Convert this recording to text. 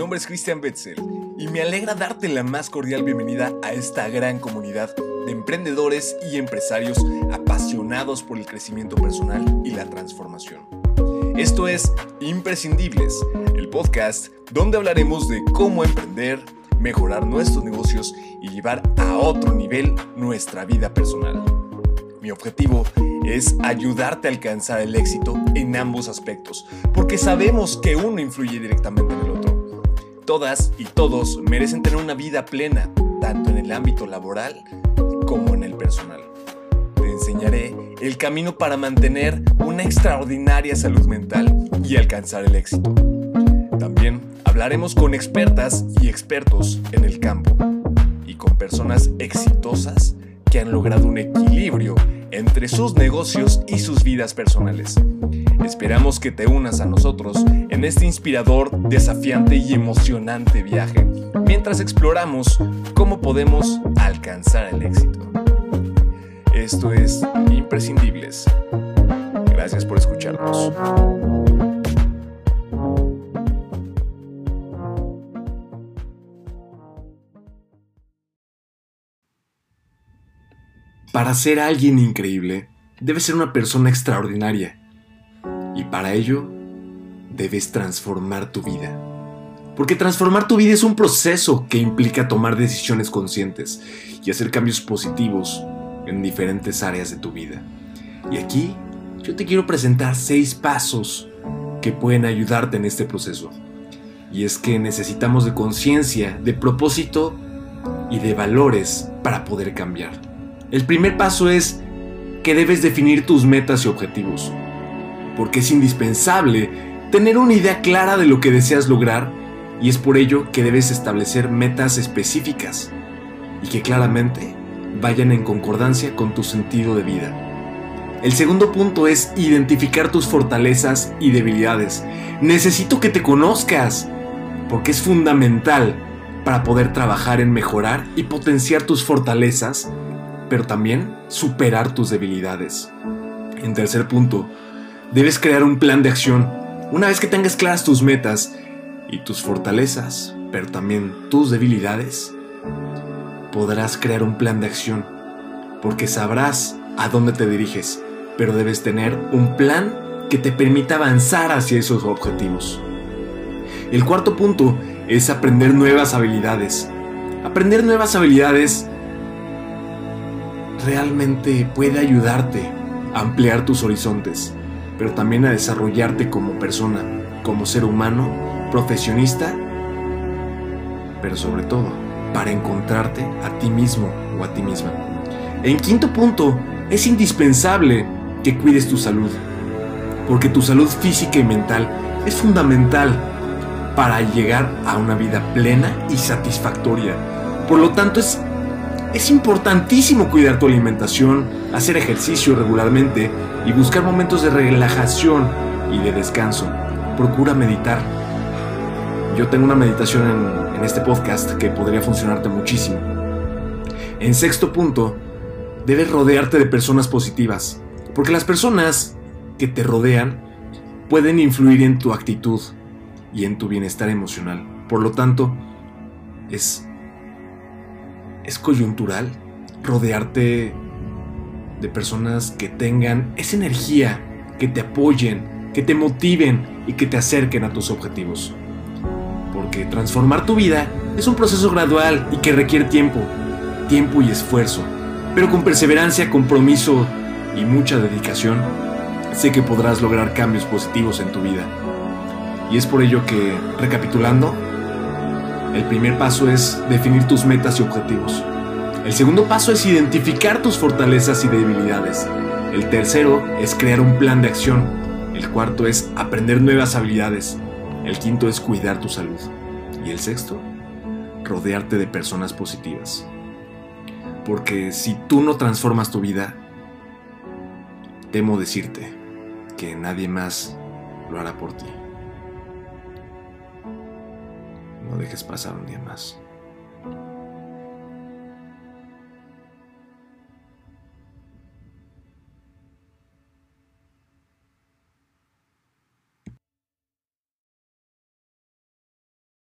nombre es Cristian Betzel y me alegra darte la más cordial bienvenida a esta gran comunidad de emprendedores y empresarios apasionados por el crecimiento personal y la transformación. Esto es Imprescindibles, el podcast donde hablaremos de cómo emprender, mejorar nuestros negocios y llevar a otro nivel nuestra vida personal. Mi objetivo es ayudarte a alcanzar el éxito en ambos aspectos, porque sabemos que uno influye directamente en el otro. Todas y todos merecen tener una vida plena, tanto en el ámbito laboral como en el personal. Te enseñaré el camino para mantener una extraordinaria salud mental y alcanzar el éxito. También hablaremos con expertas y expertos en el campo y con personas exitosas que han logrado un equilibrio entre sus negocios y sus vidas personales. Esperamos que te unas a nosotros en este inspirador, desafiante y emocionante viaje, mientras exploramos cómo podemos alcanzar el éxito. Esto es Imprescindibles. Gracias por escucharnos. Para ser alguien increíble, debes ser una persona extraordinaria. Y para ello, debes transformar tu vida. Porque transformar tu vida es un proceso que implica tomar decisiones conscientes y hacer cambios positivos en diferentes áreas de tu vida. Y aquí yo te quiero presentar seis pasos que pueden ayudarte en este proceso. Y es que necesitamos de conciencia, de propósito y de valores para poder cambiar. El primer paso es que debes definir tus metas y objetivos, porque es indispensable tener una idea clara de lo que deseas lograr y es por ello que debes establecer metas específicas y que claramente vayan en concordancia con tu sentido de vida. El segundo punto es identificar tus fortalezas y debilidades. Necesito que te conozcas, porque es fundamental para poder trabajar en mejorar y potenciar tus fortalezas pero también superar tus debilidades. En tercer punto, debes crear un plan de acción. Una vez que tengas claras tus metas y tus fortalezas, pero también tus debilidades, podrás crear un plan de acción, porque sabrás a dónde te diriges, pero debes tener un plan que te permita avanzar hacia esos objetivos. El cuarto punto es aprender nuevas habilidades. Aprender nuevas habilidades realmente puede ayudarte a ampliar tus horizontes, pero también a desarrollarte como persona, como ser humano, profesionista, pero sobre todo para encontrarte a ti mismo o a ti misma. En quinto punto, es indispensable que cuides tu salud, porque tu salud física y mental es fundamental para llegar a una vida plena y satisfactoria. Por lo tanto, es es importantísimo cuidar tu alimentación, hacer ejercicio regularmente y buscar momentos de relajación y de descanso. Procura meditar. Yo tengo una meditación en, este podcast que podría funcionarte muchísimo. En sexto punto, debes rodearte de personas positivas, porque las personas que te rodean pueden influir en tu actitud y en tu bienestar emocional. Por lo tanto, es es coyuntural rodearte de personas que tengan esa energía, que te apoyen, que te motiven y que te acerquen a tus objetivos. Porque transformar tu vida es un proceso gradual y que requiere tiempo, tiempo y esfuerzo. Pero con perseverancia, compromiso y mucha dedicación, sé que podrás lograr cambios positivos en tu vida. Y es por ello que, recapitulando, el primer paso es definir tus metas y objetivos. El segundo paso es identificar tus fortalezas y debilidades. El tercero es crear un plan de acción. El cuarto es aprender nuevas habilidades. El quinto es cuidar tu salud. Y el sexto, rodearte de personas positivas. Porque si tú no transformas tu vida, temo decirte que nadie más lo hará por ti. No dejes pasar un día más.